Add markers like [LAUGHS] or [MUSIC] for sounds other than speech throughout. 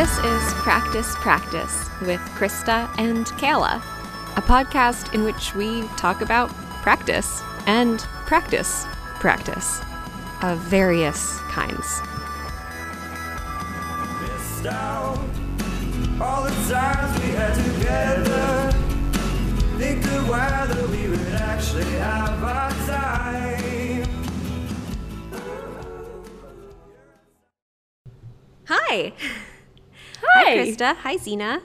This is Practice Practice with Krista and Kayla, a podcast in which we talk about practice and practice practice of various kinds. missed Hi! Hi. Krista. Hi, Zena.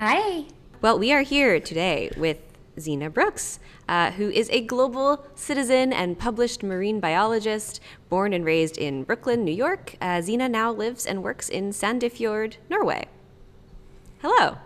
Hi. Well, we are here today with Zena Brooks, uh, who is a global citizen and published marine biologist, born and raised in Brooklyn, New York. Uh, Zena now lives and works in Sandefjord, Norway. Hello.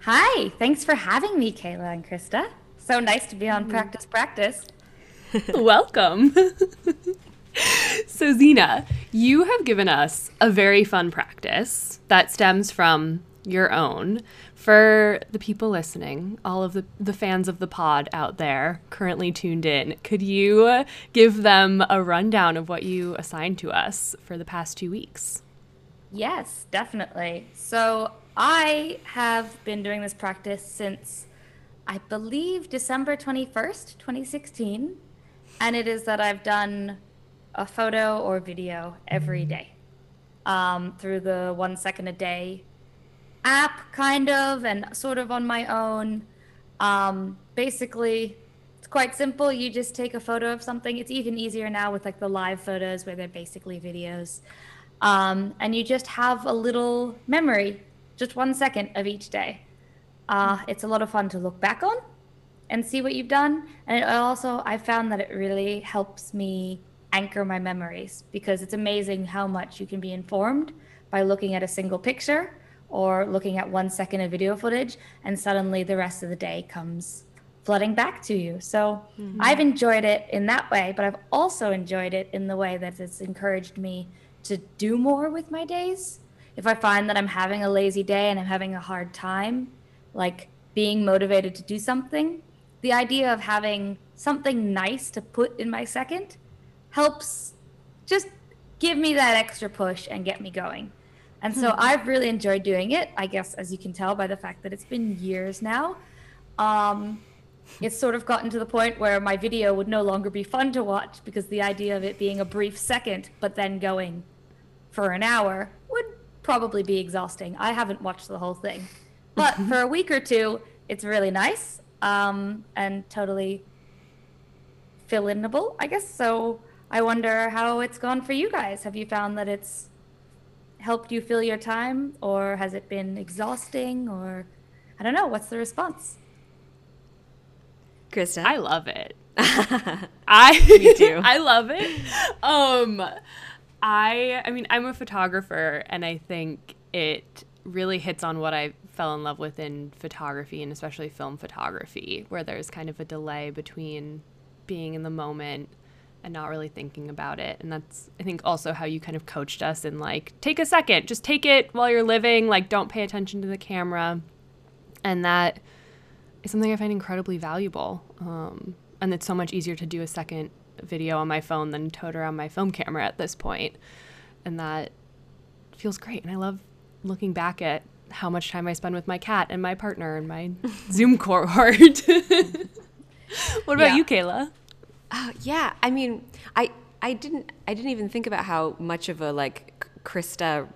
Hi. Thanks for having me, Kayla and Krista. So nice to be on Practice Practice. [LAUGHS] Welcome. [LAUGHS] [LAUGHS] so, Zena, you have given us a very fun practice that stems from your own. For the people listening, all of the, the fans of the pod out there currently tuned in, could you give them a rundown of what you assigned to us for the past two weeks? Yes, definitely. So I have been doing this practice since I believe December 21st, 2016. And it is that I've done a photo or video every day um, through the one second a day app, kind of, and sort of on my own. Um, basically, it's quite simple. You just take a photo of something. It's even easier now with like the live photos where they're basically videos. Um, and you just have a little memory, just one second of each day. Uh, it's a lot of fun to look back on and see what you've done. And it also, I found that it really helps me anchor my memories because it's amazing how much you can be informed by looking at a single picture or looking at one second of video footage, and suddenly the rest of the day comes flooding back to you. So mm-hmm. I've enjoyed it in that way, but I've also enjoyed it in the way that it's encouraged me to do more with my days. If I find that I'm having a lazy day and I'm having a hard time, like being motivated to do something, the idea of having something nice to put in my second helps just give me that extra push and get me going. And so I've really enjoyed doing it, I guess, as you can tell by the fact that it's been years now. Um, it's sort of gotten to the point where my video would no longer be fun to watch because the idea of it being a brief second, but then going for an hour would probably be exhausting. I haven't watched the whole thing. But [LAUGHS] for a week or two, it's really nice um, and totally fill inable, I guess. So I wonder how it's gone for you guys. Have you found that it's helped you fill your time or has it been exhausting or I don't know, what's the response? Krista. I love it. [LAUGHS] I Me too. [LAUGHS] I love it. Um I I mean I'm a photographer and I think it really hits on what I fell in love with in photography and especially film photography where there's kind of a delay between being in the moment and not really thinking about it and that's I think also how you kind of coached us in like take a second just take it while you're living like don't pay attention to the camera and that is something I find incredibly valuable. Um, and it's so much easier to do a second video on my phone than tote around my film camera at this point. And that feels great. And I love looking back at how much time I spend with my cat and my partner and my [LAUGHS] Zoom cohort. [LAUGHS] what about Yeah. you, Kayla? Oh, yeah, I mean, I I didn't I didn't even think about how much of a like Krista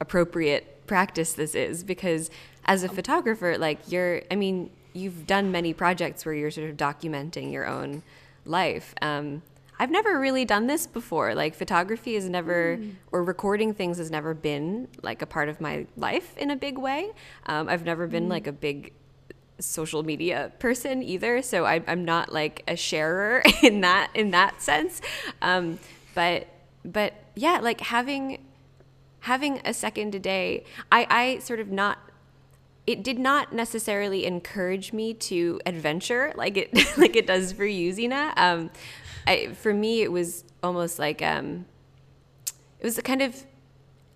appropriate practice this is because as a photographer, like you're I mean, you've done many projects where you're sort of documenting your own life. Um, I've never really done this before. Like photography has never, or recording things has never been like a part of my life in a big way. Um, I've never been like a big social media person either, so I, I'm not like a sharer [LAUGHS] in that in that sense. Um, but but yeah, like having having a second a day, I, I sort of not it did not necessarily encourage me to adventure like it [LAUGHS] like it does for you, Zena. Um, I, for me, it was almost like um, it was kind of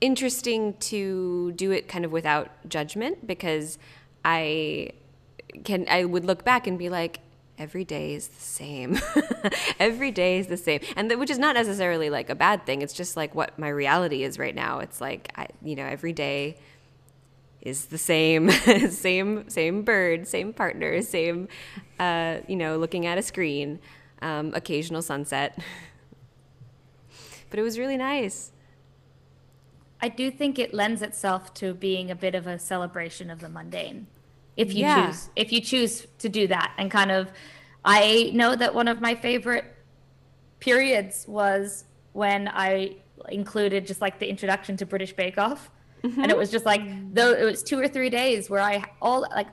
interesting to do it kind of without judgment because I can I would look back and be like, every day is the same. [LAUGHS] every day is the same, and th- which is not necessarily like a bad thing. It's just like what my reality is right now. It's like I, you know, every day is the same, [LAUGHS] same, same bird, same partner, same, uh, you know, looking at a screen, um, occasional sunset. [LAUGHS] but it was really nice. I do think it lends itself to being a bit of a celebration of the mundane. If you Yeah. choose if you choose to do that and kind of I know that one of my favorite periods was when I included just like the introduction to British Bake Off. And it mm-hmm. was just like though it was two or three days where I all like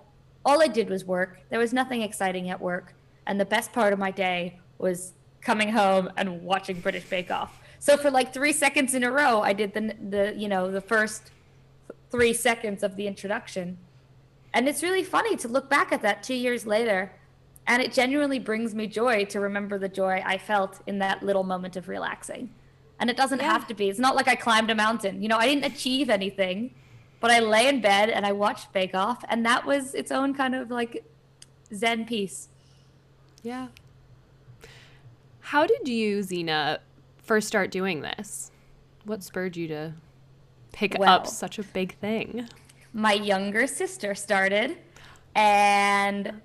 all I did was work. There was nothing exciting at work. And the best part of my day was coming home and watching British Bake Off. So for like three seconds in a row, I did the the you know the first three seconds of the introduction, and it's really funny to look back at that two years later, and it genuinely brings me joy to remember the joy I felt in that little moment of relaxing. And it doesn't Yeah. have to be. It's not like I climbed a mountain. You know, I didn't achieve anything, but I lay in bed and I watched Bake Off, and that was its own kind of like zen piece. Yeah. How did you, Zena, first start doing this? What spurred you to pick Well- up such a big thing? My younger sister started and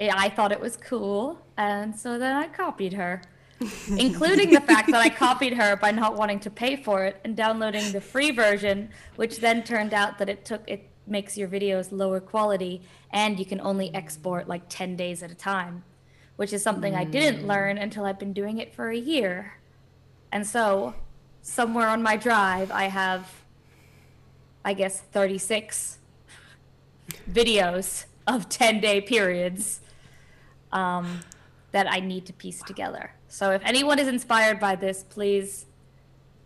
I thought it was cool and so then I copied her [LAUGHS] including the fact that I copied her by not wanting to pay for it and downloading the free version which then turned out that it took it makes your videos lower quality and you can only export like 10 days at a time which is something I didn't mm. learn until I've been doing it for a year. And so somewhere on my drive I have I guess 36 videos of 10 day periods um, that I need to piece together. So if anyone is inspired by this, please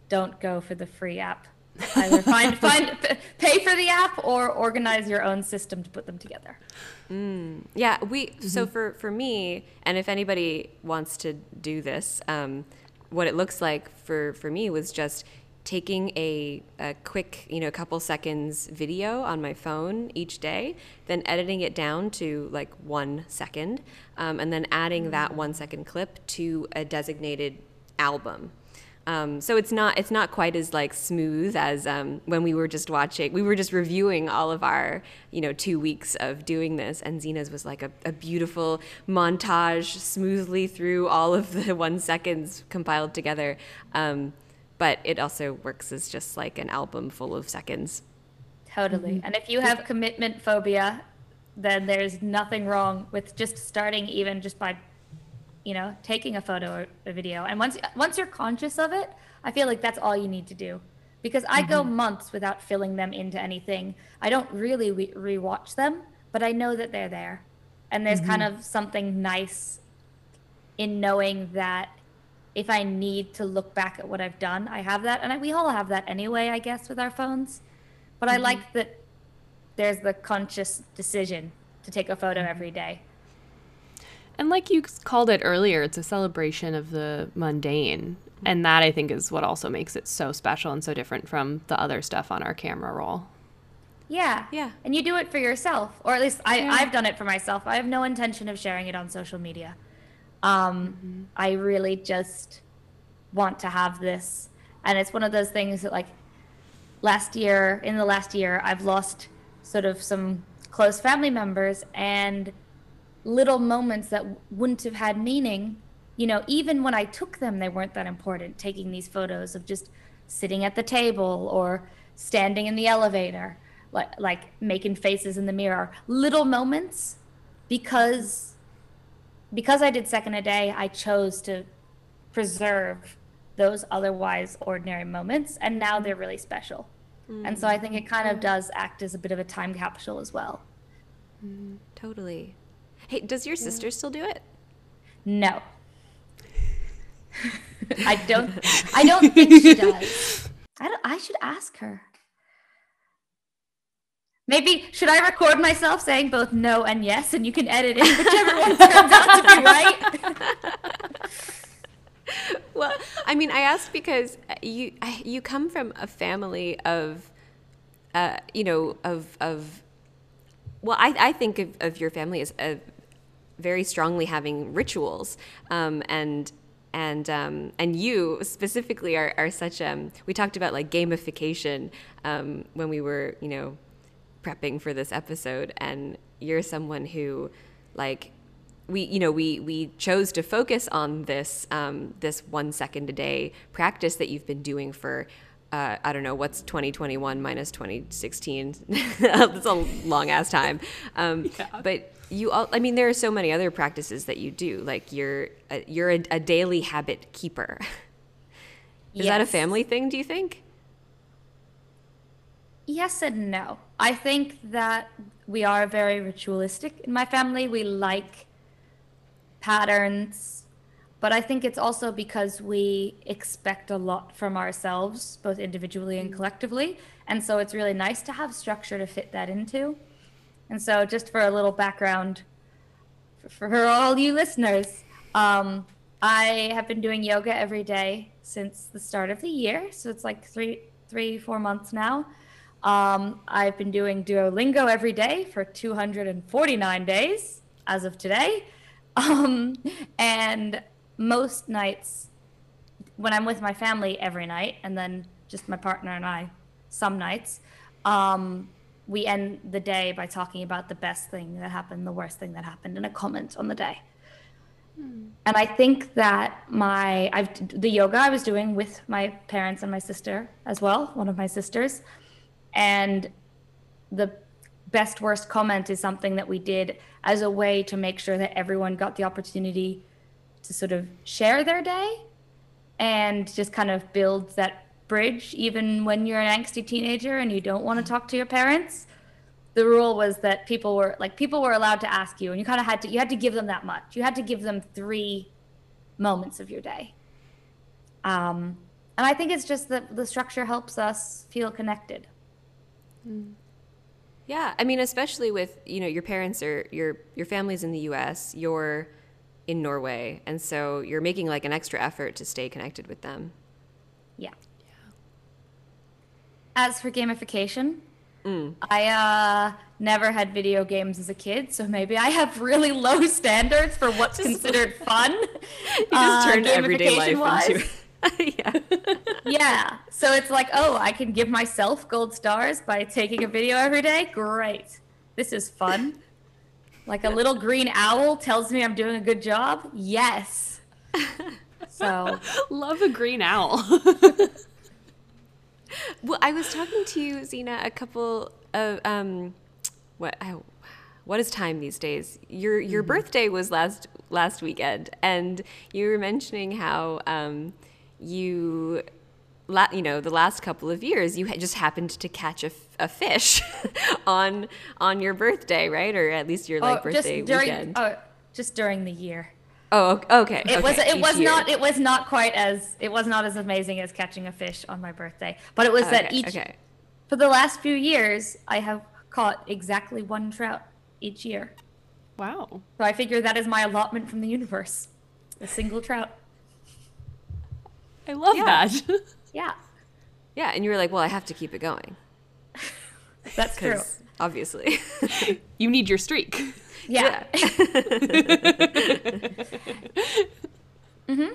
don't go for the free app. Either find, [LAUGHS] find, pay for the app or organize your own system to put them together. Yeah, we. So for for me, and if anybody wants to do this, um, what it looks like for for me was just taking a, a quick, you know, couple seconds video on my phone each day, then editing it down to like one second, um, and then adding that one second clip to a designated album. Um, so it's not it's not quite as like smooth as um, when we were just watching. We were just reviewing all of our you know two weeks of doing this, and Zena's was like a, a beautiful montage, smoothly through all of the [LAUGHS] one seconds compiled together. Um, but it also works as just like an album full of seconds. Totally. Mm-hmm. And if you have commitment phobia, then there's nothing wrong with just starting even just by you know, taking a photo or a video. And once once you're conscious of it, I feel like that's all you need to do. Because I go mm-hmm. months without filling them into anything. I don't really re- rewatch them, but I know that they're there. And there's mm-hmm. kind of something nice in knowing that if I need to look back at what I've done, I have that. And I, we all have that anyway, I guess, with our phones. But I mm-hmm. like that there's the conscious decision to take a photo mm-hmm. every day. And like you called it earlier, it's a celebration of the mundane. Mm-hmm. And that I think is what also makes it so special and so different from the other stuff on our camera roll. Yeah. Yeah. And you do it for yourself, or at least I, I've done it for myself. I have no intention of sharing it on social media. Um, I really just want to have this. And it's one of those things that, like, last year, in the last year, I've lost sort of some close family members and little moments that wouldn't have had meaning. You know, even when I took them, they weren't that important. Taking these photos of just sitting at the table or standing in the elevator, like like making faces in the mirror, little moments, because because I did second a day, I chose to preserve those otherwise ordinary moments, and now they're really special. And so I think it kind of mm-hmm. does act as a bit of a time capsule as well. Mm-hmm. Totally. Hey, does your sister still do it? No. [LAUGHS] I don't I don't think she [LAUGHS] does. I don't I should ask her. Maybe should I record myself saying both no and yes and you can edit it whichever one turns out to be right? [LAUGHS] Well, I mean, I asked because you you come from a family of, uh, you know, of of. Well, I, I think of, of your family as a, very strongly having rituals um, and and um, and you specifically are, are such um we talked about like gamification um, when we were you know prepping for this episode and you're someone who like we you know we we chose to focus on this um, this one second a day practice that you've been doing for uh, I don't know what's 2021 minus 2016 [LAUGHS] that's a long ass time. [LAUGHS] Um, Yeah. but you all I mean there are so many other practices that you do. Like you're a, you're a, a daily habit keeper. [LAUGHS] Is that a family thing do you think? Yes and no. I think that we are very ritualistic in my family. We like patterns, but I think it's also because we expect a lot from ourselves, both individually and collectively. And so it's really nice to have structure to fit that into. And so, just for a little background for, for all you listeners, um, I have been doing yoga every day since the start of the year. So it's like three, three, four months now. Um, I've been doing Duolingo every day for 249 days as of today. [LAUGHS] Um, and most nights, when I'm with my family every night, and then just my partner and I some nights, um, we end the day by talking about the best thing that happened, the worst thing that happened, and a comment on the day. And I think that my I've the yoga I was doing with my parents and my sister as well, one of my sisters, and the best worst comment is something that we did as a way to make sure that everyone got the opportunity to sort of share their day and just kind of build that bridge even when you're an angsty teenager and you don't want to talk to your parents. The rule was that people were like people were allowed to ask you and you kind of had to you had to give them that much. You had to give them three moments of your day. Um, and i think it's just that the structure helps us feel connected Yeah, I mean, especially with you know your parents are your your family's in the U.S., you're in Norway, and so you're making like an extra effort to stay connected with them. Yeah. As for gamification, I uh, never had video games as a kid, so maybe I have really low standards for what's considered [LAUGHS] fun. You just uh, turned everyday life gamification-wise. into. [LAUGHS] [LAUGHS] yeah. yeah. So it's like, oh, I can give myself gold stars by taking a video every day. Great. This is fun. Like a little green owl tells me I'm doing a good job. Yes. So [LAUGHS] Love a green owl. [LAUGHS] Well, I was talking to you, Zena, a couple of um, what I, what is time these days? Your your birthday was last last weekend, and you were mentioning how um, you. La- you know, the last couple of years, you just happened to catch a, f- a fish [LAUGHS] on on your birthday, right? Or at least your like oh, just birthday during weekend. oh, just during the year. oh, ok- okay. It was it each was year. not it was not quite as it was not as amazing as catching a fish on my birthday. But it was that each okay. for the last few years I have caught exactly one trout each year. wow. So I figure that is my allotment from the universe. A single trout. I love Yeah. that. [LAUGHS] Yeah. Yeah, and you were like, well, I have to keep it going [LAUGHS] That's true. because obviously. [LAUGHS] you need your streak. Yeah. Yeah. mhm.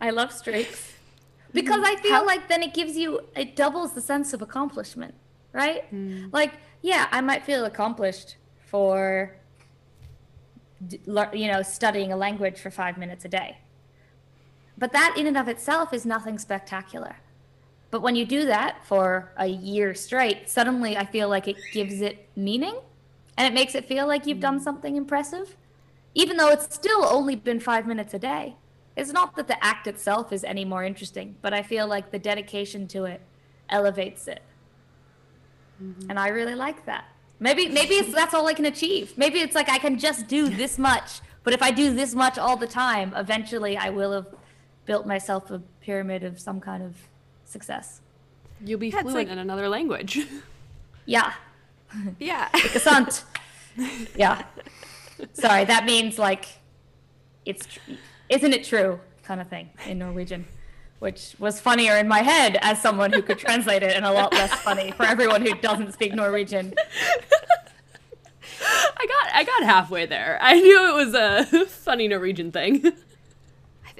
I love streaks. Because I feel like then it gives you, it doubles the sense of accomplishment, right? Like, yeah, I might feel accomplished for, you know, studying a language for five minutes a day. But that in and of itself is nothing spectacular. But when you do that for a year straight, suddenly I feel like it gives it meaning and it makes it feel like you've done mm. something impressive, even though it's still only been five minutes a day. It's not that the act itself is any more interesting, but I feel like the dedication to it elevates it. Mm-hmm. And I really like that. Maybe maybe it's, that's all I can achieve. Maybe it's like I can just do this much, but if I do this much all the time, eventually I will have built myself a pyramid of some kind of success. You'll be Yeah, fluent like- in another language. [LAUGHS] Yeah, yeah. [LAUGHS] Gesund. yeah. Sorry, that means like it's tr- isn't it true kind of thing in Norwegian, which was funnier in my head as someone who could translate it and a lot less funny for everyone who doesn't speak Norwegian. I got I got halfway there. I knew it was a [LAUGHS] funny Norwegian thing.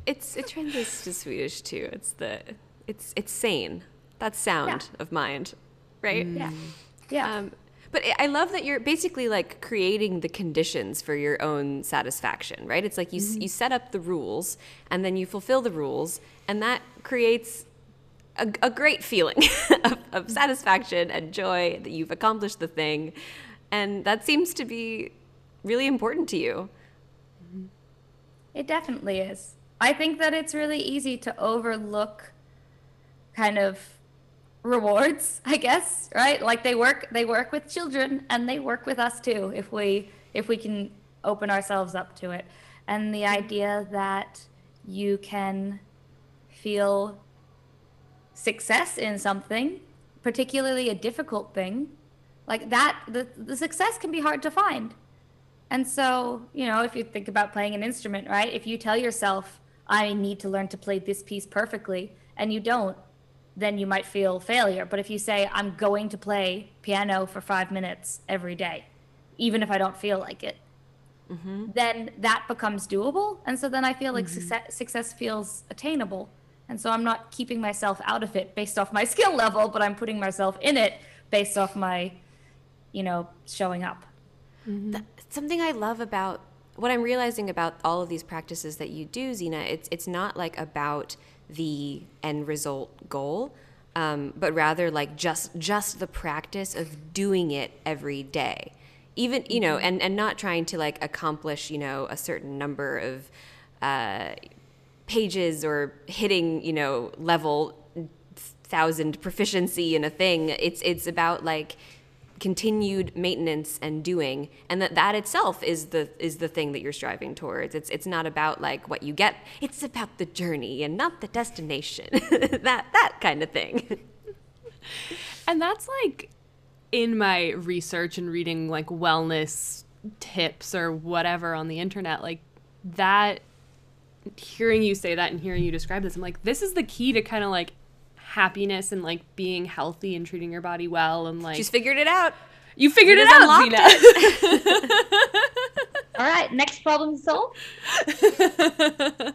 It's it translates to Swedish too. It's the it's it's sane. That's sound Yeah. of mind, right? Mm. Yeah. Yeah. Um, but I- I love that you're basically like creating the conditions for your own satisfaction, right? It's like you s mm-hmm. you set up the rules and then you fulfill the rules, and that creates a, a great feeling [LAUGHS] of, of mm-hmm. satisfaction and joy that you've accomplished the thing, and that seems to be really important to you. Mm-hmm. It definitely is. I think that it's really easy to overlook kind of rewards, [LAUGHS] I guess, right? Like they work they work with children and they work with us too if we if we can open ourselves up to it. And the idea that you can feel success in something, particularly a difficult thing, like that the, the success can be hard to find. And so, you know, if you think about playing an instrument, right? If you tell yourself, I need to learn to play this piece perfectly, and you don't, then you might feel failure. But if you say, I'm going to play piano for five minutes every day, even if I don't feel like it, mm-hmm. then that becomes doable. And so then I feel like mm-hmm. success, success feels attainable. And so I'm not keeping myself out of it based off my [LAUGHS] skill level, but I'm putting myself in it based off my, you know, showing up. Mm-hmm. Th- something I love about what I'm realizing about all of these practices that you do, Zena, it's it's not like about the end result goal, um, but rather like just just the practice of doing it every day, even you know, and and not trying to like accomplish you know a certain number of uh, pages or hitting you know level thousand proficiency in a thing. It's it's about like continued maintenance and doing and that that itself is the is the thing that you're striving towards. It's it's not about like what you get. It's about the journey and not the destination. [LAUGHS] That that kind of thing. [LAUGHS] And that's like in my research and reading like wellness tips or whatever on the internet, like that hearing you say that and hearing you describe this, I'm like, this is the key to kind of like happiness and like being healthy and treating your body well and like she's figured it out you figured it just out, unlocked Zena. [LAUGHS] All right, next problem solved. [LAUGHS]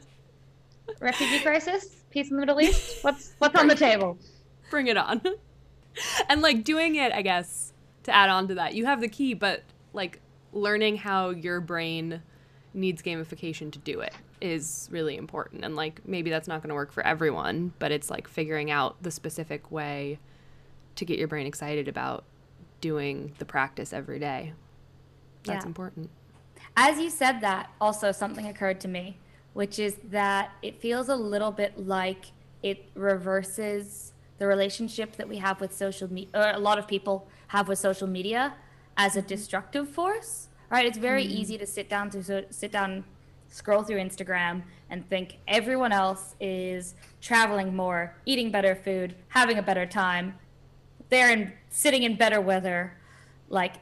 Refugee crisis, peace in the Middle East. What's what's on the table? Bring it on. [LAUGHS] and like doing it, I guess, to add on to that, you have the key, but like learning how your brain needs gamification to do it is really important. And like maybe that's not going to work for everyone, but it's like figuring out the specific way to get your brain excited about doing the practice every day. That's Yeah. important. As you said that, also something occurred to me, which is that it feels a little bit like it reverses the relationship that we have with social media, or a lot of people have with social media as a mm-hmm. destructive force. Right? It's very mm-hmm. easy to sit down to so, sit down, scroll through Instagram, and think everyone else is traveling more, eating better food, having a better time, they're in, sitting in better weather. Like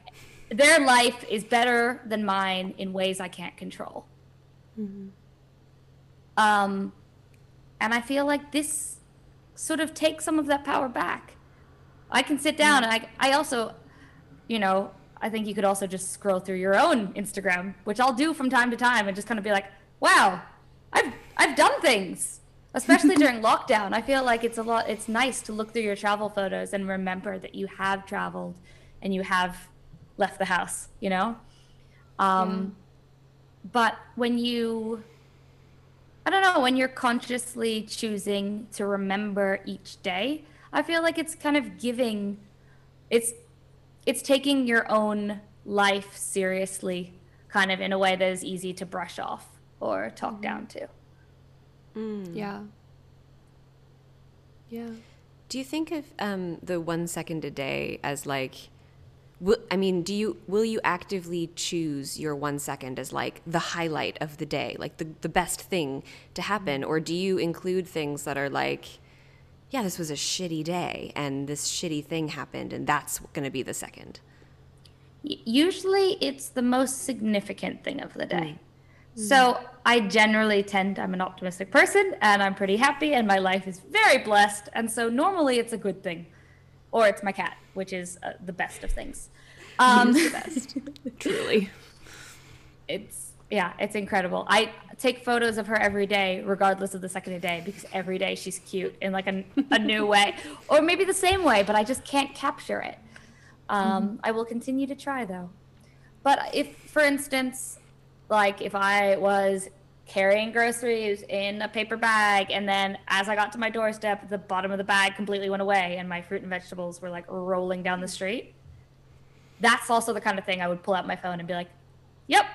their life is better than mine in ways I can't control. Um, and I feel like this sort of takes some of that power back. I can sit down and I, I also, you know, I think you could also just scroll through your own Instagram, which I'll do from time to time and just kind of be like, wow, I've, I've done things. [LAUGHS] Especially during lockdown, I feel like it's a lot. It's nice to look through your travel photos and remember that you have traveled and you have left the house. You know, um, but when you I don't know, when you're consciously choosing to remember each day, I feel like it's kind of giving it's it's taking your own life seriously kind of in a way that is easy to brush off or talk down mm. to. Mm. Yeah. Yeah. Do you think of um, the one second a day as like, will, I mean, do you will you actively choose your one second as like the highlight of the day, like the the best thing to happen, mm. or do you include things that are like, yeah, this was a shitty day and this shitty thing happened, and that's going to be the second. Usually it's the most significant thing of the day. So I generally tend, I'm an optimistic person and I'm pretty happy and my life is very blessed. And so normally it's a good thing. Or it's my cat, which is uh, the best of things. Um, the best, [LAUGHS] Truly. it's yeah, it's incredible. I take photos of her every day, regardless of the second of day, because every day she's cute in like a, a new [LAUGHS] way, or maybe the same way, but I just can't capture it. Um, I will continue to try though. But if, for instance, like if I was carrying groceries in a paper bag and then as I got to my doorstep, the bottom of the bag completely went away and my fruit and vegetables were like rolling down the street, that's also the kind of thing I would pull out my phone and be like, "Yep,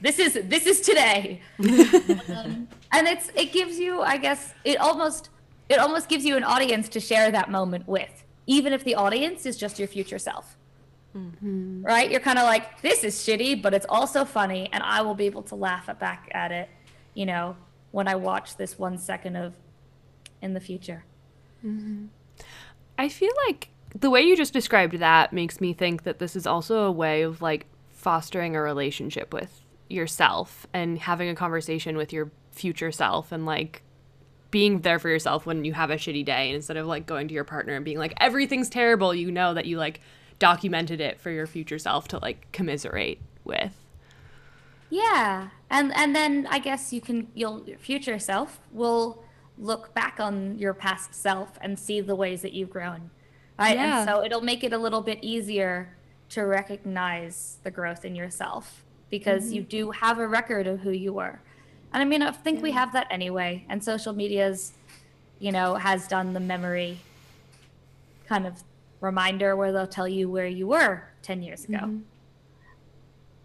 this is this is today." um, and it's it gives you, I guess, it almost it almost gives you an audience to share that moment with, even if the audience is just your future self. Right? You're kind of like, "This is shitty, but it's also funny, and I will be able to laugh at back at it." You know, when I watch this one second of in the future. I feel like the way you just described that makes me think that this is also a way of like fostering a relationship with yourself and having a conversation with your future self and like being there for yourself when you have a shitty day and instead of like going to your partner and being like everything's terrible you know that you like documented it for your future self to like commiserate with Yeah, and and then I guess you can you'll your future self will look back on your past self and see the ways that you've grown, right? Yeah. And so it'll make it a little bit easier to recognize the growth in yourself because you mm-hmm. do have a record of who you were. And I mean, I think we have that anyway. And social media's, you know, has done the memory kind of reminder where they'll tell you where you were 10 years ago. Mm-hmm.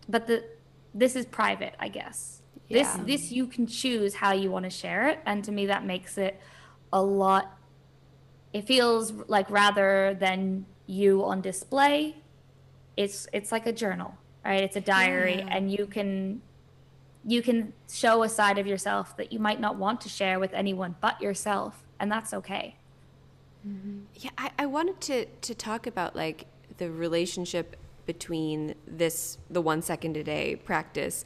But the this is private i guess. This this you can choose how you want to share it and to me that makes it a lot it feels like rather than you on display it's it's like a journal right it's a diary Yeah. and you can you can show a side of yourself that you might not want to share with anyone but yourself and that's okay Yeah, I, I wanted to to talk about like the relationship between this the one second a day practice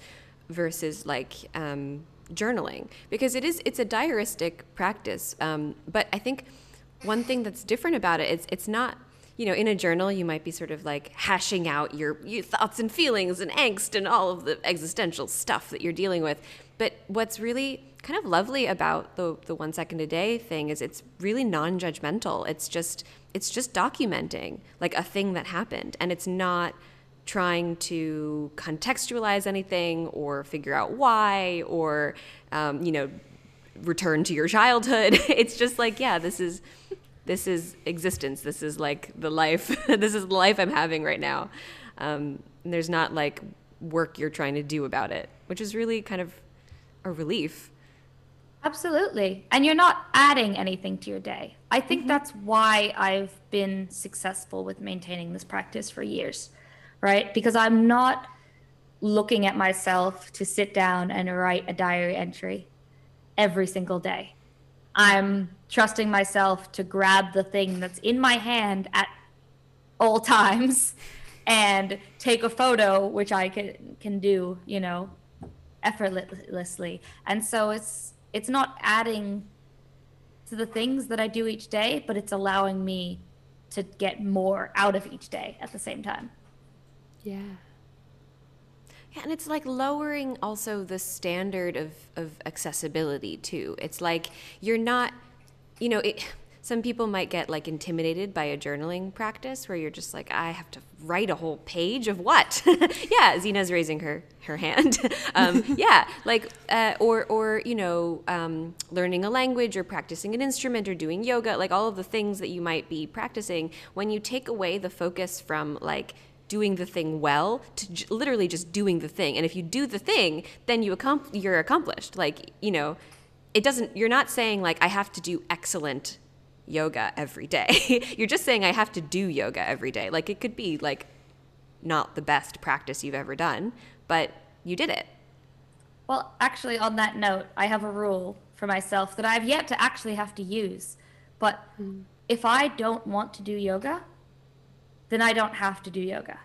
versus like um, journaling because it is it's a diaristic practice. Um, but I think one thing that's different about it is it's not you know in a journal you might be sort of like hashing out your, your thoughts and feelings and angst and all of the existential stuff that you're dealing with. But what's really kind of lovely about the the one second a day thing is it's really non-judgmental. It's just it's just documenting like a thing that happened and it's not trying to contextualize anything or figure out why or um, you know return to your childhood. [LAUGHS] it's just like yeah, this is this is existence. This is like the life. [LAUGHS] this is the life I'm having right now. Um, and there's not like work you're trying to do about it, which is really kind of a relief. Absolutely. And you're not adding anything to your day. I think that's why I've been successful with maintaining this practice for years, right? Because I'm not looking at myself to sit down and write a diary entry every single day. I'm trusting myself to grab the thing that's in my hand at all times [LAUGHS] and take a photo, which I can, can do, you know, effortlessly. And so it's it's not adding to the things that I do each day, but it's allowing me to get more out of each day at the same time. yeah and it's like lowering also the standard of, of accessibility too. It's like you're not, you know, it, some people might get like intimidated by a journaling practice where you're just like, I have to write a whole page of what? [LAUGHS] yeah, Zena's raising her her hand. [LAUGHS] um, [LAUGHS] yeah, like uh, or or you know, um, learning a language or practicing an instrument or doing yoga, like all of the things that you might be practicing. When you take away the focus from like doing the thing well to j- literally just doing the thing. And if you do the thing, then you accom- you're accomplished. Like, you know, it doesn't you're not saying like I have to do excellent yoga every day. [LAUGHS] you're just saying I have to do yoga every day. Like it could be like not the best practice you've ever done, but you did it. Well, actually, on that note, I have a rule for myself that I've yet to actually have to use. But hmm. if I don't want to do yoga, then I don't have to do yoga.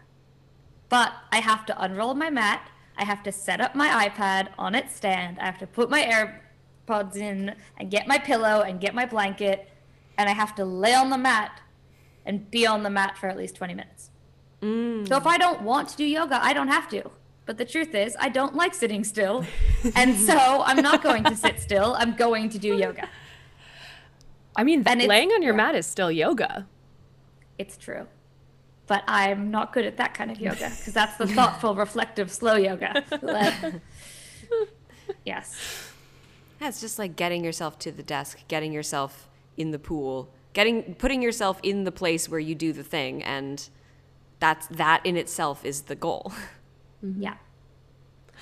But I have to unroll my mat. I have to set up my iPad on its stand. I have to put my AirPods in and get my pillow and get my blanket. And I have to lay on the mat and be on the mat for at least 20 minutes. Mm. So if I don't want to do yoga, I don't have to. But the truth is, I don't like sitting still. [LAUGHS] And so I'm not going to sit still. I'm going to do yoga. I mean, And laying on your yeah. mat is still yoga. It's true. But I'm not good at that kind of yoga because that's the [LAUGHS] thoughtful, reflective, slow yoga. [LAUGHS] Yes. Yeah, it's just like getting yourself to the desk, getting yourself in the pool, getting putting yourself in the place where you do the thing, and that's that in itself is the goal. [LAUGHS] Yeah.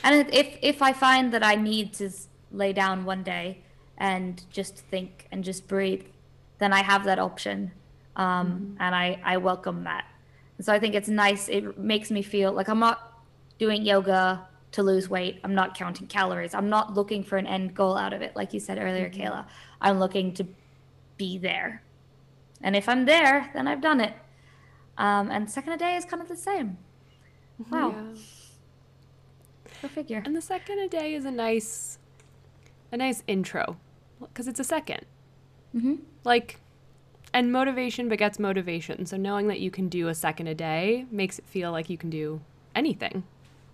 And if if I find that I need to lay down one day and just think and just breathe, then I have that option, um, and I I welcome that. And so I think it's nice. It makes me feel like I'm not doing yoga to lose weight. I'm not counting calories. I'm not looking for an end goal out of it, like you said earlier, Kayla. I'm looking to be there, and if I'm there, then I've done it. Um, and second a day is kind of the same. Wow. Go figure. And the second a day is a nice, a nice intro, because it's a 2nd Mm-hmm. Like, and motivation begets motivation. So knowing that you can do a second a day makes it feel like you can do anything,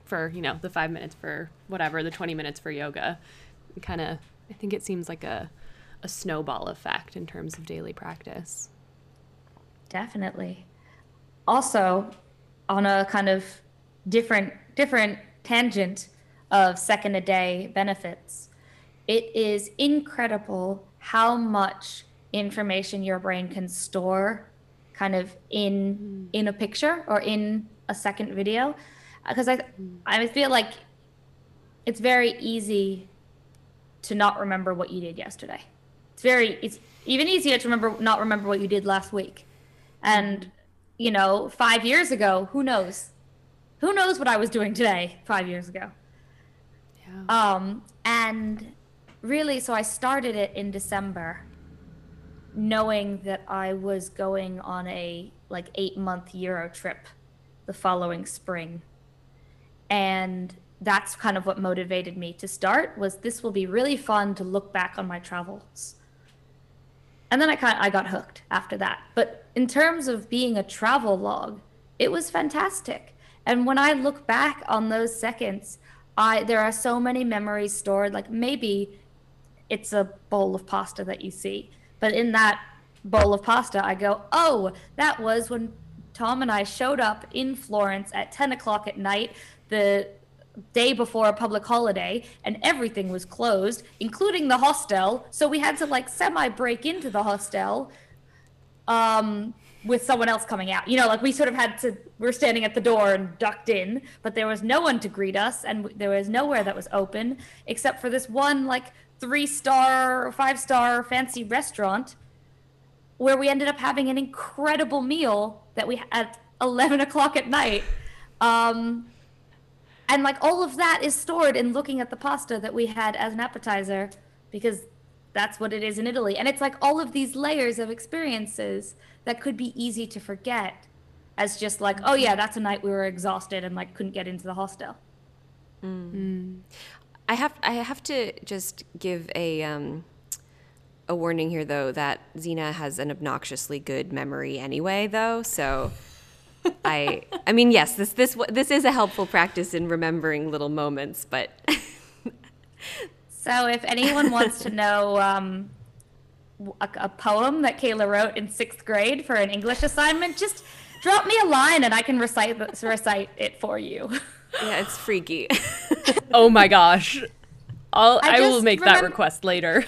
for you know the five minutes for whatever, the twenty minutes for yoga. Kind of, I think it seems like a, a snowball effect in terms of daily practice. Definitely. Also, on a kind of different different tangent of second a day benefits, it is incredible how much information your brain can store kind of in hmm. in a picture or in a second video uh, because I hmm. I feel like it's very easy to not remember what you did yesterday. It's very it's even easier to remember not remember what you did last week. And hmm. you know, 5 years ago, who knows? Who knows what I was doing today 5 years ago? Yeah. Um, and really, so I started it in December, knowing that I was going on a like eight month Euro trip the following spring. And that's kind of what motivated me to start was this will be really fun to look back on my travels. And then I kind of, I got hooked after that. But in terms of being a travel log, it was fantastic. And when I look back on those seconds, I there are so many memories stored. Like maybe it's a bowl of pasta that you see, but in that bowl of pasta, I go, oh, that was when Tom and I showed up in Florence at 10 o'clock at night, the day before a public holiday, and everything was closed, including the hostel. So we had to like semi break into the hostel um, with someone else coming out. You know, like we sort of had to, we are standing at the door and ducked in, but there was no one to greet us, and there was nowhere that was open except for this one, like, three star, five star fancy restaurant where we ended up having an incredible meal that we at 11 o'clock at night. Um, and like all of that is stored in looking at the pasta that we had as an appetizer because that's what it is in Italy. And it's like all of these layers of experiences that could be easy to forget as just like, oh yeah, that's a night we were exhausted and like couldn't get into the hostel. I have I have to just give a um, a warning here though that Zena has an obnoxiously good memory anyway though so [LAUGHS] I I mean yes this this this is a helpful practice in remembering little moments but [LAUGHS] So if anyone wants to know um, a, a poem that Kayla wrote in sixth grade for an English assignment, just drop me a line and I can recite recite it for you. [LAUGHS] yeah it's freaky [LAUGHS] Oh my gosh. I'll, I I, will just make that request later.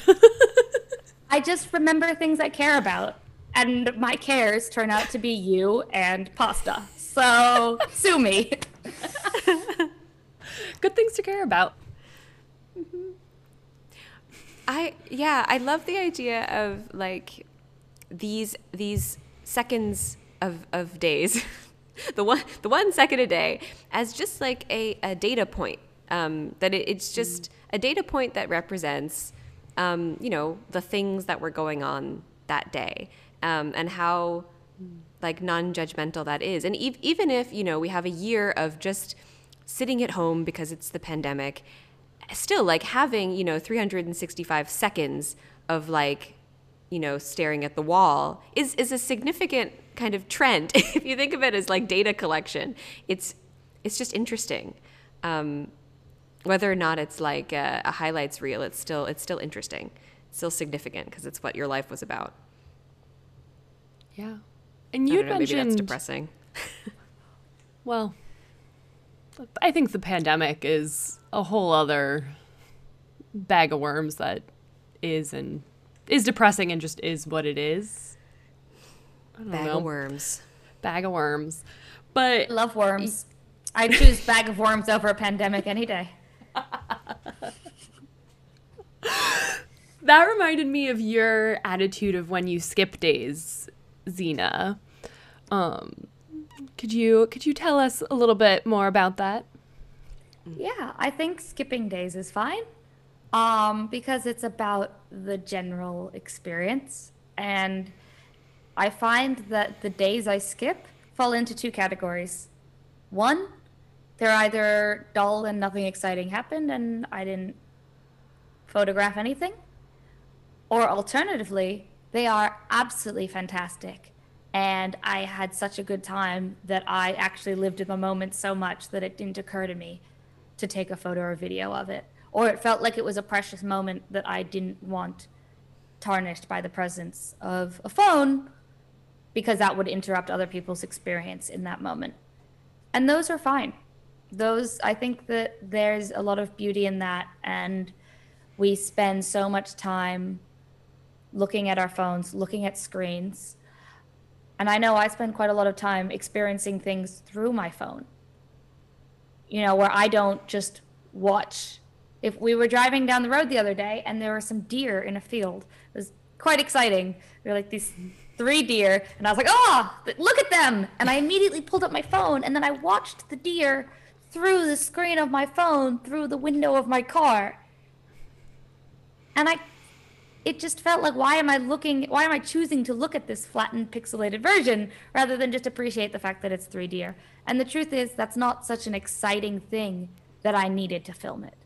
[LAUGHS] I just remember things I care about, and my cares turn out to be you and pasta. So sue me. [LAUGHS] Good things to care about. Mm-hmm. I yeah, I love the idea of like these these seconds of of days, [LAUGHS] the one the one second a day as just like a, a data point. Um, that it, it's just a data point that represents, um, you know, the things that were going on that day, um, and how like non-judgmental that is. And ev- even if you know we have a year of just sitting at home because it's the pandemic still like having you know 365 seconds of like you know staring at the wall is is a significant kind of trend [LAUGHS] if you think of it as like data collection it's it's just interesting um, whether or not it's like a, a highlights reel, it's still it's still interesting, it's still significant because it's what your life was about. Yeah. And you don't know, maybe that's mentioned depressing. [LAUGHS] Well, I think the pandemic is a whole other bag of worms that is and is depressing and just is what it is. Bag know. of worms. Bag of worms. But I love worms. [LAUGHS] I choose bag of worms over a pandemic any day. that reminded me of your attitude of when you skip days, Zena. Um, could you could you tell us a little bit more about that? Yeah, I think skipping days is fine. Um, because it's about the general experience. And I find that the days I skip fall into two categories. One, they're either dull and nothing exciting happened and I didn't photograph anything. Or alternatively, they are absolutely fantastic. And I had such a good time that I actually lived in the moment so much that it didn't occur to me to take a photo or video of it. Or it felt like it was a precious moment that I didn't want tarnished by the presence of a phone because that would interrupt other people's experience in that moment. And those are fine. Those, I think that there's a lot of beauty in that. And we spend so much time looking at our phones, looking at screens. And I know I spend quite a lot of time experiencing things through my phone. You know, where I don't just watch. If we were driving down the road the other day and there were some deer in a field, it was quite exciting. There were like these three deer, and I was like, oh, look at them. And I immediately pulled up my phone and then I watched the deer through the screen of my phone, through the window of my car. And I it just felt like why am I looking why am I choosing to look at this flattened pixelated version rather than just appreciate the fact that it's 3D? And the truth is that's not such an exciting thing that I needed to film it.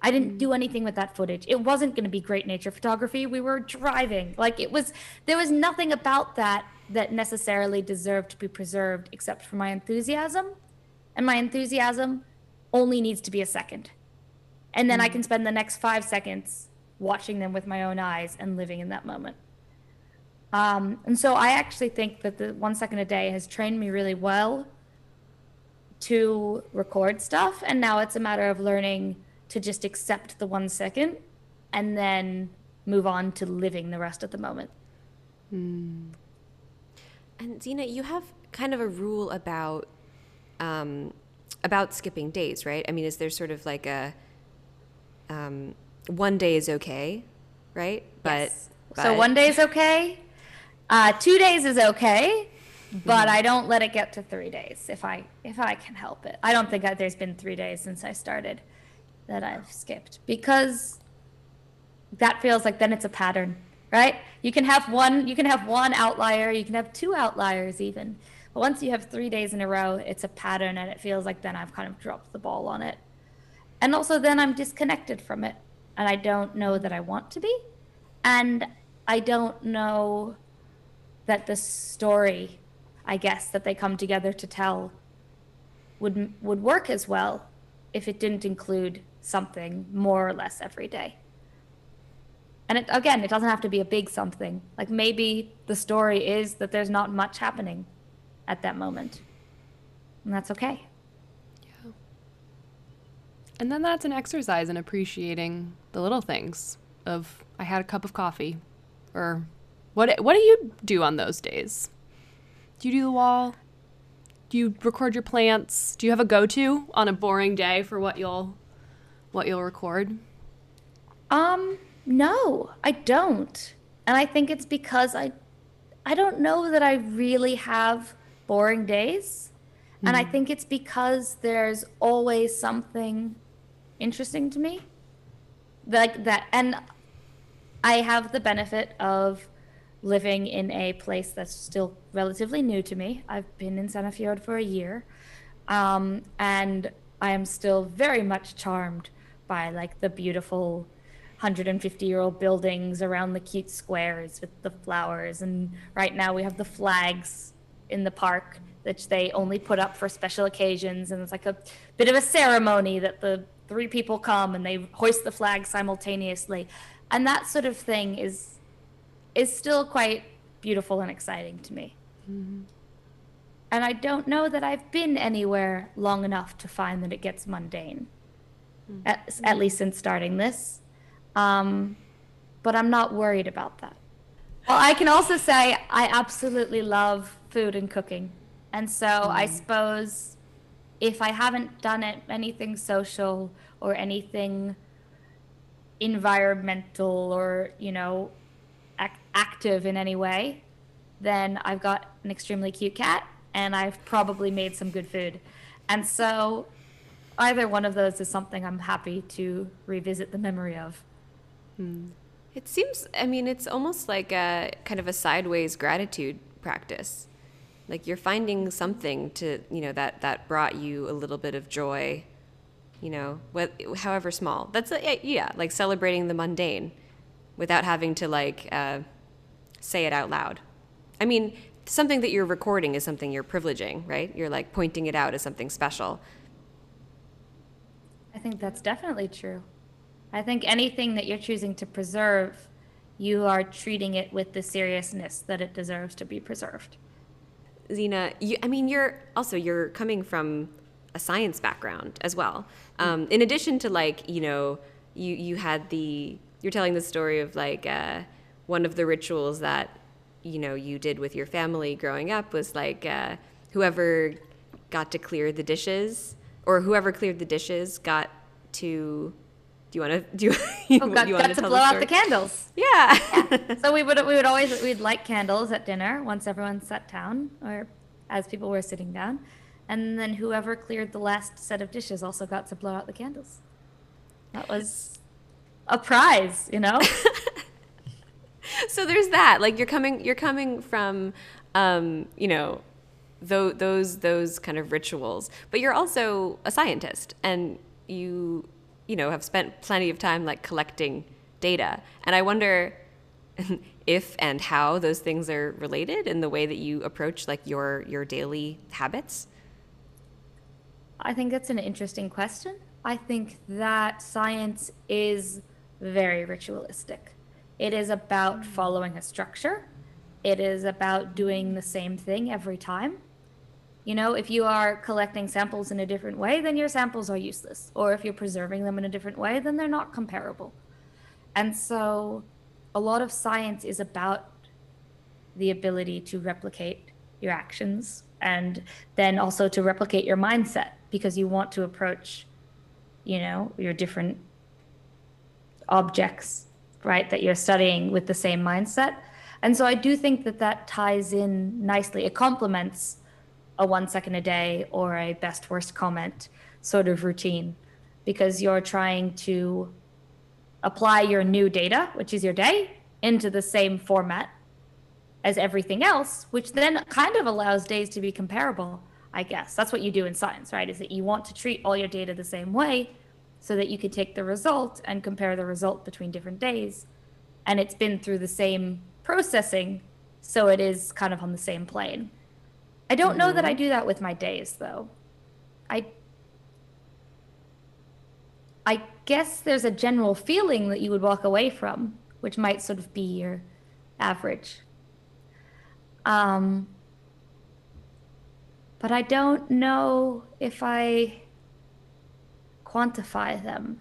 I didn't do anything with that footage. It wasn't going to be great nature photography. We were driving. Like it was there was nothing about that that necessarily deserved to be preserved except for my enthusiasm. And my enthusiasm only needs to be a second. And then I can spend the next 5 seconds watching them with my own eyes and living in that moment. Um, and so I actually think that the one second a day has trained me really well to record stuff. And now it's a matter of learning to just accept the one second and then move on to living the rest of the moment. And Zena, you have kind of a rule about um, about skipping days, right? I mean, is there sort of like a um, one day is okay, right? But, so one day is okay. Uh, two days is okay, but I don't let it get to three days if I if I can help it. I don't think I, there's been three days since I started that I've skipped because that feels like then it's a pattern, right? You can have one you can have one outlier, you can have two outliers even. But once you have three days in a row, it's a pattern and it feels like then I've kind of dropped the ball on it. And also then I'm disconnected from it and I don't know that I want to be. And I don't know that the story, I guess, that they come together to tell would would work as well if it didn't include something more or less every day. And it, again, it doesn't have to be a big something. Like maybe the story is that there's not much happening at that moment. And that's okay. Yeah. And then that's an exercise in appreciating the little things of I had a cup of coffee or what what do you do on those days? Do you do the wall? Do you record your plants? Do you have a go-to on a boring day for what you'll what you'll record? Um, no, I don't. And I think it's because I I don't know that I really have boring days. And I think it's because there's always something interesting to me. Like that and I have the benefit of living in a place that's still relatively new to me. I've been in Sandefjord for a year. Um, and I am still very much charmed by like the beautiful 150 year old buildings around the cute squares with the flowers. And right now we have the flags in the park that they only put up for special occasions, and it's like a bit of a ceremony that the three people come and they hoist the flag simultaneously, and that sort of thing is is still quite beautiful and exciting to me. Mm-hmm. And I don't know that I've been anywhere long enough to find that it gets mundane, at, at least since starting this. Um, but I'm not worried about that. Well, I can also say I absolutely love food and cooking. And so I suppose if I haven't done it, anything social or anything environmental or, you know, ac- active in any way, then I've got an extremely cute cat and I've probably made some good food. And so either one of those is something I'm happy to revisit the memory of. It seems, I mean, it's almost like a kind of a sideways gratitude practice. Like you're finding something to, you know, that, that brought you a little bit of joy, you know, what, however small. That's, a, yeah, like celebrating the mundane without having to like uh, say it out loud. I mean, something that you're recording is something you're privileging, right? You're like pointing it out as something special. I think that's definitely true. I think anything that you're choosing to preserve, you are treating it with the seriousness that it deserves to be preserved. Zena, you, I mean, you're also you're coming from a science background as well. Um, in addition to like, you know, you you had the you're telling the story of like uh, one of the rituals that you know you did with your family growing up was like uh, whoever got to clear the dishes or whoever cleared the dishes got to. Do you want to [LAUGHS] do? You, Oh, got, you got to blow out the candles. Yeah. [LAUGHS] so we would we would always we'd light candles at dinner once everyone sat down or as people were sitting down, and then whoever cleared the last set of dishes also got to blow out the candles. That was a prize, you know. [LAUGHS] so there's that like you're coming you're coming from um, you know those those those kind of rituals but you're also a scientist and you you know have spent plenty of time like collecting data and i wonder [LAUGHS] if and how those things are related in the way that you approach like your your daily habits I think that's an interesting question. I think that science is very ritualistic. It is about mm. following a structure. It is about doing the same thing every time. You know, if you are collecting samples in a different way, then your samples are useless. Or if you're preserving them in a different way, then they're not comparable. And so a lot of science is about the ability to replicate your actions and then also to replicate your mindset because you want to approach you know your different objects right that you're studying with the same mindset and so i do think that that ties in nicely it complements a one second a day or a best worst comment sort of routine because you're trying to apply your new data which is your day into the same format as everything else, which then kind of allows days to be comparable, I guess. That's what you do in science, right? Is that you want to treat all your data the same way so that you could take the result and compare the result between different days. And it's been through the same processing, so it is kind of on the same plane. I don't know that I do that with my days, though. I I guess there's a general feeling that you would walk away from, which might sort of be your average. Um, but I don't know if I quantify them.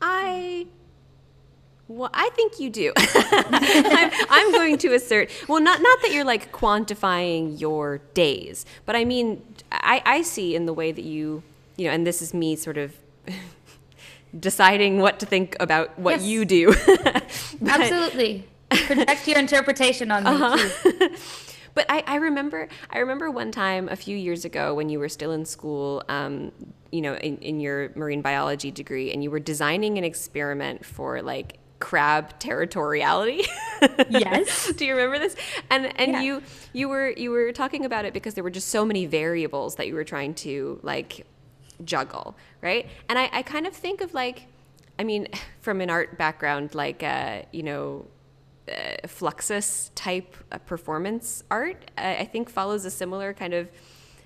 I well, I think you do. [LAUGHS] I'm, I'm going to assert. Well, not not that you're like quantifying your days, but I mean, I, I see in the way that you, you know, and this is me sort of [LAUGHS] deciding what to think about what Yes. you do. [LAUGHS] But- Absolutely. Project your interpretation on me, Uh-huh. But I, I remember I remember one time a few years ago when you were still in school, um, you know, in, in your marine biology degree, and you were designing an experiment for like crab territoriality. Yes. [LAUGHS] Do you remember this? And and Yeah. you you were you were talking about it because there were just so many variables that you were trying to like juggle, right? And I, I kind of think of like I mean, [LAUGHS] from an art background, like uh, you know, uh, Fluxus type uh, performance art, I, I think follows a similar kind of,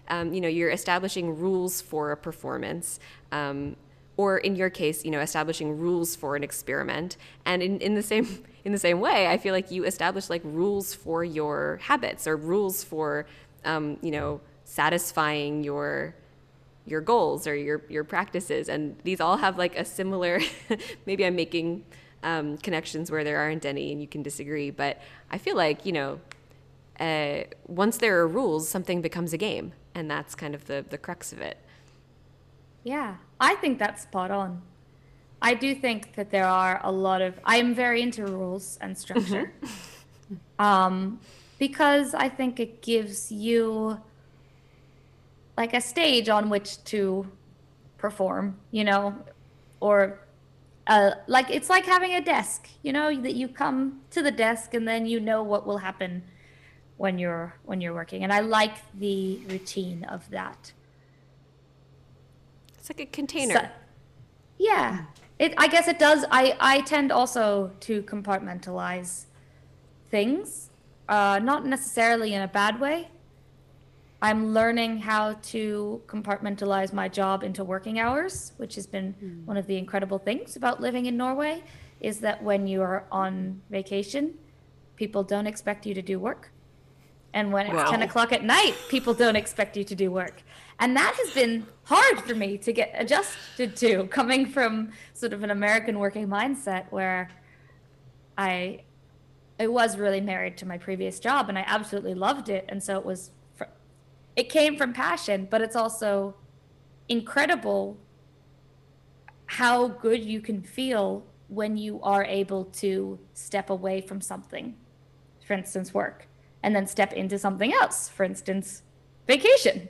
um, you know, you're establishing rules for a performance. Um, or in your case, you know, establishing rules for an experiment. And in, in the same [LAUGHS] in the same way, I feel like you establish like rules for your habits or rules for, um, you know, satisfying your your goals or your your practices. And these all have like a similar [LAUGHS] maybe i'm making um, connections where there aren't any and you can disagree. But i feel like you know uh, once there are rules something becomes a game. And that's kind of the the crux of it. Yeah, I think that's spot on. I do think that there are a lot of. I am very into rules and structure, um, because I think it gives you like a stage on which to perform. You know, or uh, like it's like having a desk. You know that you come to the desk and then you know what will happen when you're when you're working, and I like the routine of that. It's like a container So- yeah. It I guess it does I I tend also to compartmentalize things. Uh not necessarily in a bad way. I'm learning how to compartmentalize my job into working hours, which has been one of the incredible things about living in Norway is that when you are on vacation, people don't expect you to do work. And when it's Wow. 10 o'clock at night, people don't expect you to do work. And that has been hard for me to get adjusted to, coming from sort of an American working mindset where I I was really married to my previous job and I absolutely loved it. And so it was, fr- it came from passion, but it's also incredible how good you can feel when you are able to step away from something, for instance, work, and then step into something else, for instance, vacation.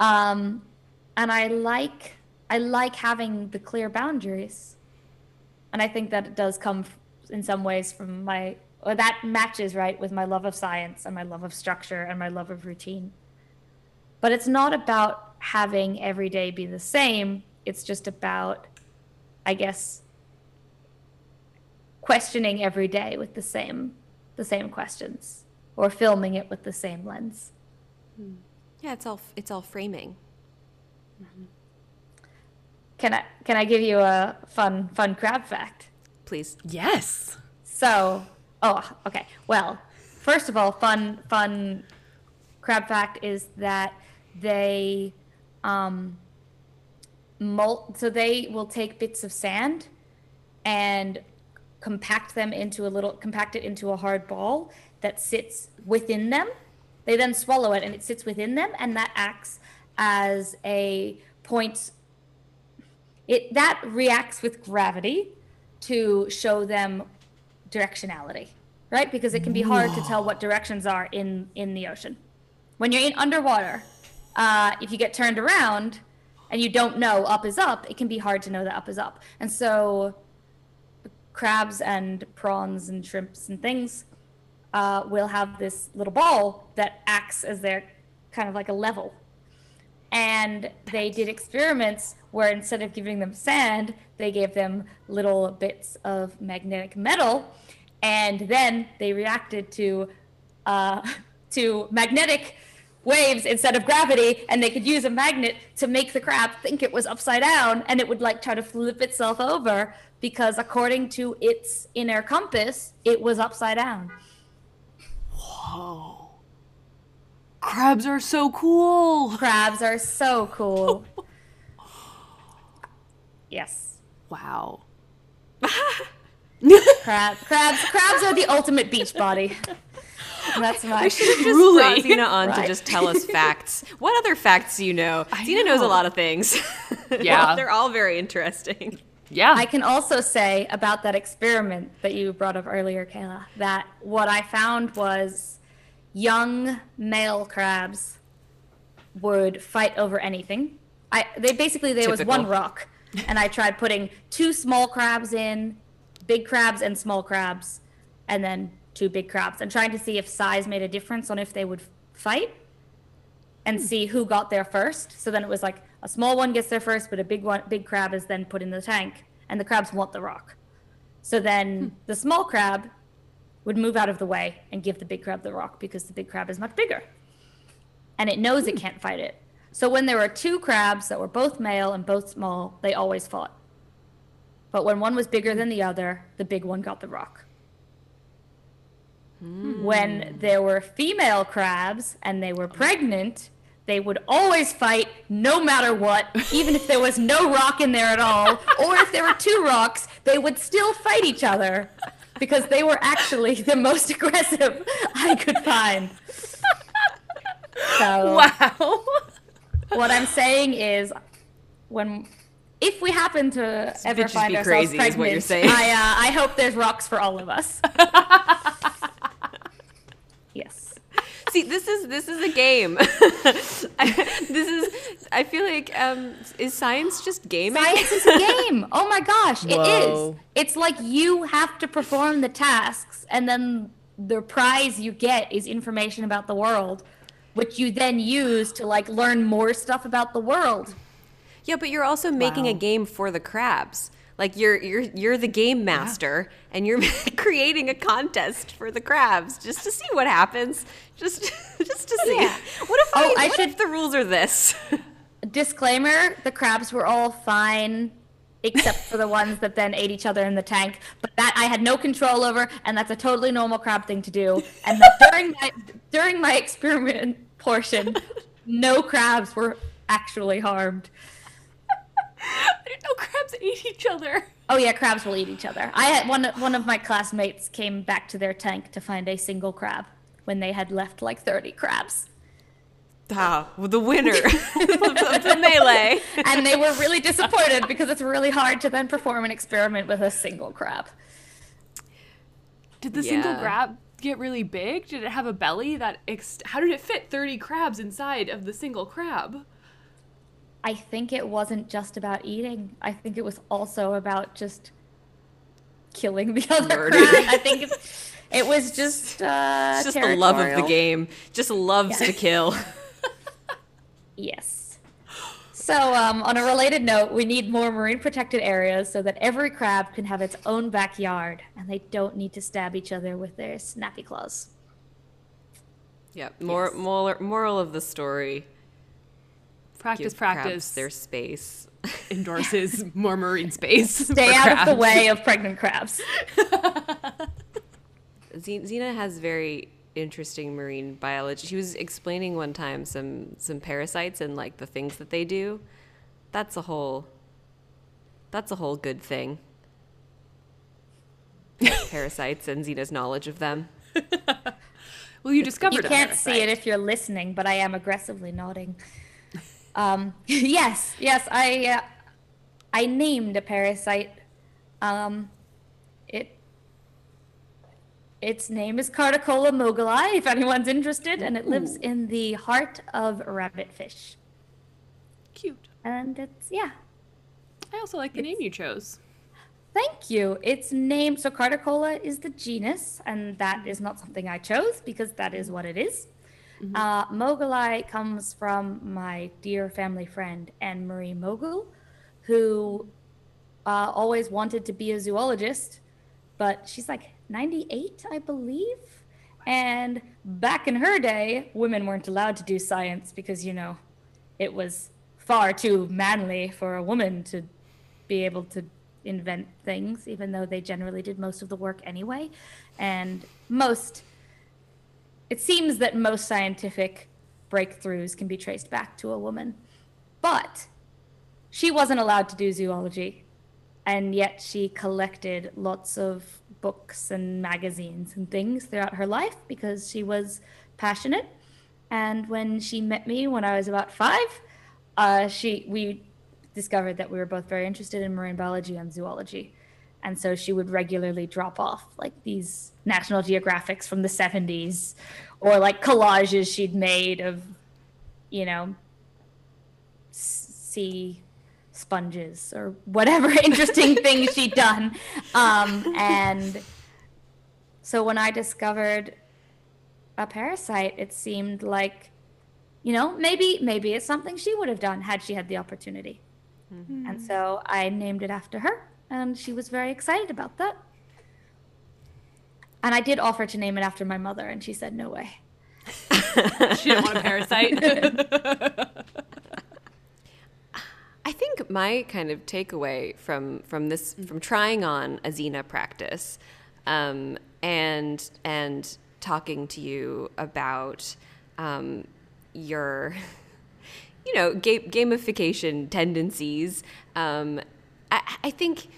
Um, and I like I like having the clear boundaries, and I think that it does come in some ways from my or that matches right with my love of science and my love of structure and my love of routine. But it's not about having every day be the same. It's just about, I guess, questioning every day with the same the same questions or filming it with the same lens. Yeah it's all it's all framing Can I can I give you a fun fun crab fact? please Yes. So, oh, okay. Well, first of all, fun fun crab fact is that they um molt so they will take bits of sand and compact them into a little compact it into a hard ball that sits within them. They then swallow it and it sits within them and that acts as a point it that reacts with gravity to show them directionality right? Because it can be hard to tell what directions are in in the ocean. When you're in underwater uh, if you get turned around and you don't know up is up it can be hard to know that up is up. And so crabs and prawns and shrimps and things uh, will have this little ball that acts as their kind of like a level. And they did experiments where instead of giving them sand, they gave them little bits of magnetic metal, and then they reacted to uh, [LAUGHS] to magnetic waves instead of gravity, and they could use a magnet to make the crab think it was upside down, and it would like try to flip itself over because according to its inner compass, it was upside down. Whoa. Crabs are so cool. Crabs are so cool. yes. Wow. Crab, crabs, crabs are the ultimate beach body. That's my. just brought Truly. Zena on to just tell us facts. What other facts do you know? Zena knows a lot of things. Yeah. [LAUGHS] they're all very interesting. Yeah. I can also say about that experiment that you brought up earlier, Kayla, that what I found was young male crabs would fight over anything. I they basically there was one rock, and I tried putting two small crabs in, big crabs and small crabs, and then two big crabs, and trying to see if size made a difference on if they would fight, and hmm. see who got there first. So then it was like a small one gets there first, but a big one, big crab is then put in the tank, and the crabs want the rock. So then hmm. the small crab would move out of the way and give the big crab the rock because the big crab is much bigger. And it knows it hmm. can't fight it. So when there were two crabs that were both male and both small, they always fought. But when one was bigger than the other, the big one got the rock. Hmm. When there were female crabs and they were oh. pregnant, they would always fight no matter what, even if there was no rock in there at all, or if there were two rocks, they would still fight each other because they were actually the most aggressive I could find. So Wow. what I'm saying is, when if we happen to ever find ourselves crazy is what you're pregnant, saying. I uh, I hope there's rocks for all of us. [LAUGHS] yes. See, this is this is a game. I, [LAUGHS] this is. I feel like um, is science just gaming? Science is a game. [LAUGHS] Oh my gosh, it Whoa. is. It's like you have to perform the tasks, and then the prize you get is information about the world, which you then use to like learn more stuff about the world. Yeah, but you're also making a game for the crabs. Like you're you're you're the game master and you're [LAUGHS] creating a contest for the crabs just to see what happens. Just [LAUGHS] just to see. Yeah. What if Oh, I, I what should- if the rules are this? [LAUGHS] Disclaimer: the crabs were all fine. Except for the ones that then ate each other in the tank, but that I had no control over, and that's a totally normal crab thing to do. And that during my during my experiment portion, no crabs were actually harmed. I didn't know crabs ate each other. Oh yeah, crabs will eat each other. I had one one of my classmates came back to their tank to find a single crab when they had left like 30 crabs. ah, well, the winner [LAUGHS] of the melee. And they were really disappointed because it's really hard to then perform an experiment with a single crab. Did the single crab get really big? Did it have a belly that ex- how did it fit 30 crabs inside of the single crab? I think it wasn't just about eating. I think it was also about just killing the [LAUGHS] other. I think it, it was just [LAUGHS] uh It's just the love of the game. Just loves Yeah. to kill. [LAUGHS] Yes. So, um, on a related note, we need more marine protected areas so that every crab can have its own backyard and they don't need to stab each other with their snappy claws. Yeah. More Yes. moral, moral of the story. Practice, practice. their space. [LAUGHS] endorses more marine space. [LAUGHS] Stay for out of the way of pregnant crabs. [LAUGHS] Z- Zena has very interesting marine biology. She was explaining one time some some parasites and like the things that they do. That's a whole. That's a whole good thing. parasites and Zena's knowledge of them. Well, you discovered You can't see it if you're listening, but I am aggressively nodding. Um, [LAUGHS] yes, yes, I uh, I named a parasite. Um, it its name is Cardicola moguli, if anyone's interested, and it lives in the heart of rabbitfish. Cute. And it's yeah. I also like the name you chose. Thank you. It's named so Cardicola is the genus, and that is not something I chose because that is what it is. Uh, Mogulai comes from my dear family friend Anne Marie Mogul, who uh, always wanted to be a zoologist, but she's like 98, I believe. And back in her day, women weren't allowed to do science because, you know, it was far too manly for a woman to be able to invent things, even though they generally did most of the work anyway. And most, it seems that most scientific breakthroughs can be traced back to a woman. But she wasn't allowed to do zoology, and yet she collected lots of books and magazines and things throughout her life because she was passionate. And when she met me when I was about five, uh, she we discovered that we were both very interested in marine biology and zoology. And so she would regularly drop off like these National Geographics from the 70s or like collages she'd made of, you know, sea sponges or whatever [LAUGHS] interesting things she'd done. Um, and so when I discovered a parasite, it seemed like, you know, maybe maybe it's something she would have done had she had the opportunity. And so I named it after her, and she was very excited about that. And I did offer to name it after my mother, and she said, no way. [LAUGHS] She didn't want a parasite. [LAUGHS] I think my kind of takeaway from from this from trying on a Zena practice, um, and and talking to you about um, your, [LAUGHS] you know, ga- gamification tendencies. Um, I, I think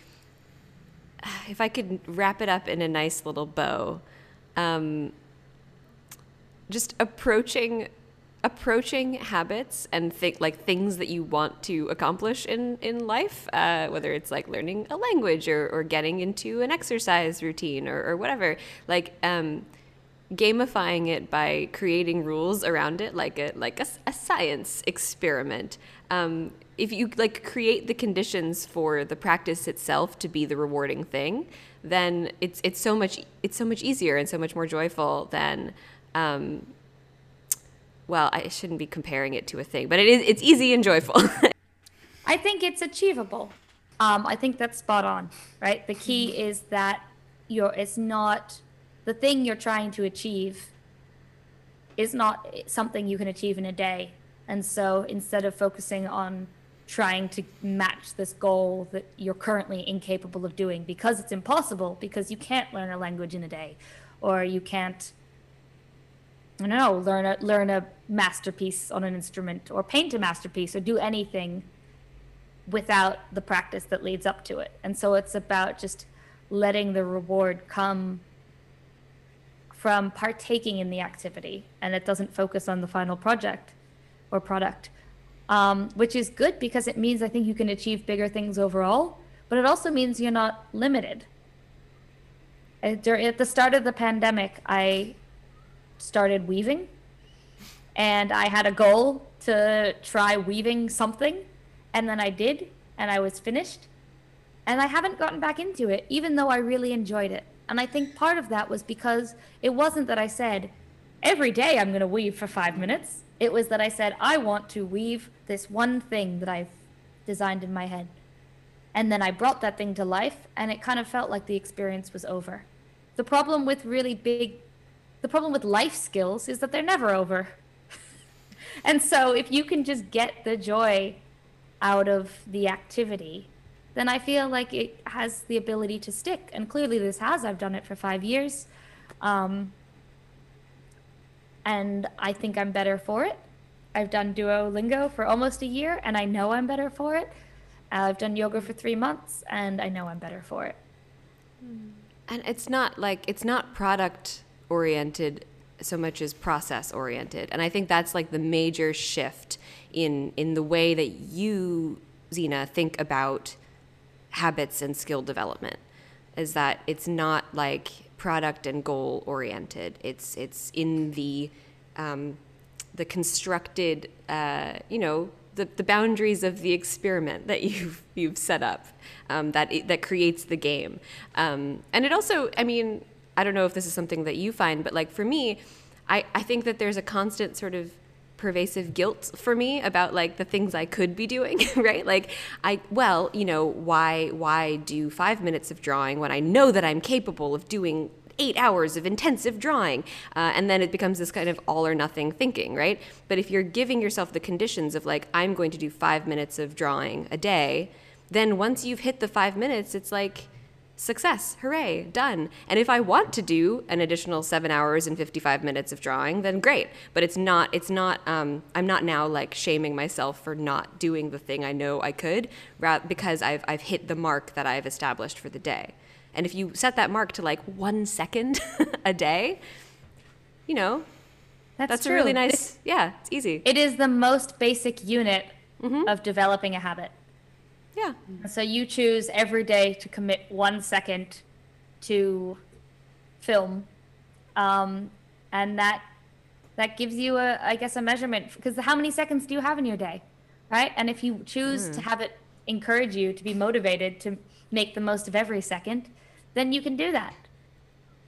if I could wrap it up in a nice little bow, um, just approaching approaching habits and think like things that you want to accomplish in in life uh, whether it's like learning a language or, or getting into an exercise routine or, or whatever like um, gamifying it by creating rules around it like a like a, a science experiment um, if you like create the conditions for the practice itself to be the rewarding thing then it's it's so much it's so much easier and so much more joyful than um, well, I shouldn't be comparing it to a thing, but it is it's easy and joyful. [LAUGHS] I think it's achievable. Um, I think that's spot on, right? The key is that you're it's not the thing you're trying to achieve is not something you can achieve in a day. And so instead of focusing on trying to match this goal that you're currently incapable of doing because it's impossible because you can't learn a language in a day or you can't I don't know, learn a learn a masterpiece on an instrument or paint a masterpiece or do anything without the practice that leads up to it. And so it's about just letting the reward come from partaking in the activity and it doesn't focus on the final project or product. Um, which is good because it means I think you can achieve bigger things overall, but it also means you're not limited. At at the start of the pandemic, I started weaving and I had a goal to try weaving something and then I did and I was finished and I haven't gotten back into it even though I really enjoyed it. And I think part of that was because it wasn't that I said every day I'm going to weave for 5 minutes. It was that I said I want to weave this one thing that I've designed in my head. And then I brought that thing to life and it kind of felt like the experience was over. The problem with really big the problem with life skills is that they're never over. [LAUGHS] and so if you can just get the joy out of the activity, then I feel like it has the ability to stick. And clearly this has. I've done it for five years. Um, and I think I'm better for it. I've done Duolingo for almost a year, and I know I'm better for it. Uh, I've done yoga for three months, and I know I'm better for it. and it's not like it's not product oriented so much as process oriented. And I think that's like the major shift in in the way that you Zena think about habits and skill development is that it's not like product and goal oriented. It's it's in the um, the constructed, uh, you know, the, the boundaries of the experiment that [LAUGHS] you've you've set up um, that that creates the game. Um, and it also, I mean, I don't know if this is something that you find, but like for me, I, I think that there's a constant sort of pervasive guilt for me about like the things I could be doing, [LAUGHS] right? Like I well, you know, why why do 5 minutes of drawing when I know that I'm capable of doing 8 hours of intensive drawing? Uh, and then it becomes this kind of all or nothing thinking, right? But if you're giving yourself the conditions of like I'm going to do 5 minutes of drawing a day, then once you've hit the 5 minutes, it's like success hooray done. And if i want to do an additional seven hours and 55 minutes of drawing then great. But it's not it's not um, i'm not now like shaming myself for not doing the thing i know i could because I've, I've hit the mark that i've established for the day. And if you set that mark to like one second [LAUGHS] a day you know That's, that's a really nice yeah it's easy. It is the most basic unit of developing a habit. Yeah So you choose every day to commit one second to film, um, and that that gives you a, I guess, a measurement because how many seconds do you have in your day, right? And if you choose to have it encourage you to be motivated to make the most of every second, then you can do that.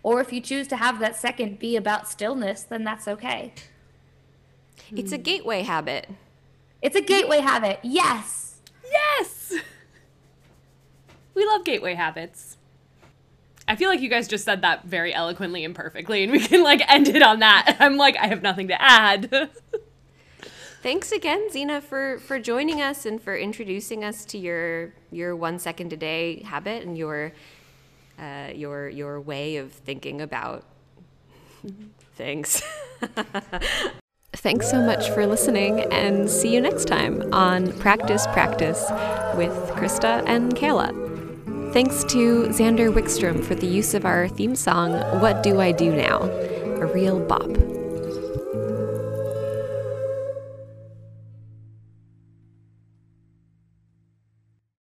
Or if you choose to have that second be about stillness, then that's okay. it's a gateway habit It's a gateway habit. Yes. Yes! We love gateway habits. I feel like you guys just said that very eloquently and perfectly, and we can like end it on that. [LAUGHS] I'm like, I have nothing to add. Thanks again, Zena, for for joining us and for introducing us to your your one second a day habit and your uh, your your way of thinking about things. [LAUGHS] Thanks so much for listening, and see you next time on Practice Practice with Krista and Kayla. Thanks to Xander Wickstrom for the use of our theme song, What Do I Do Now? A real bop.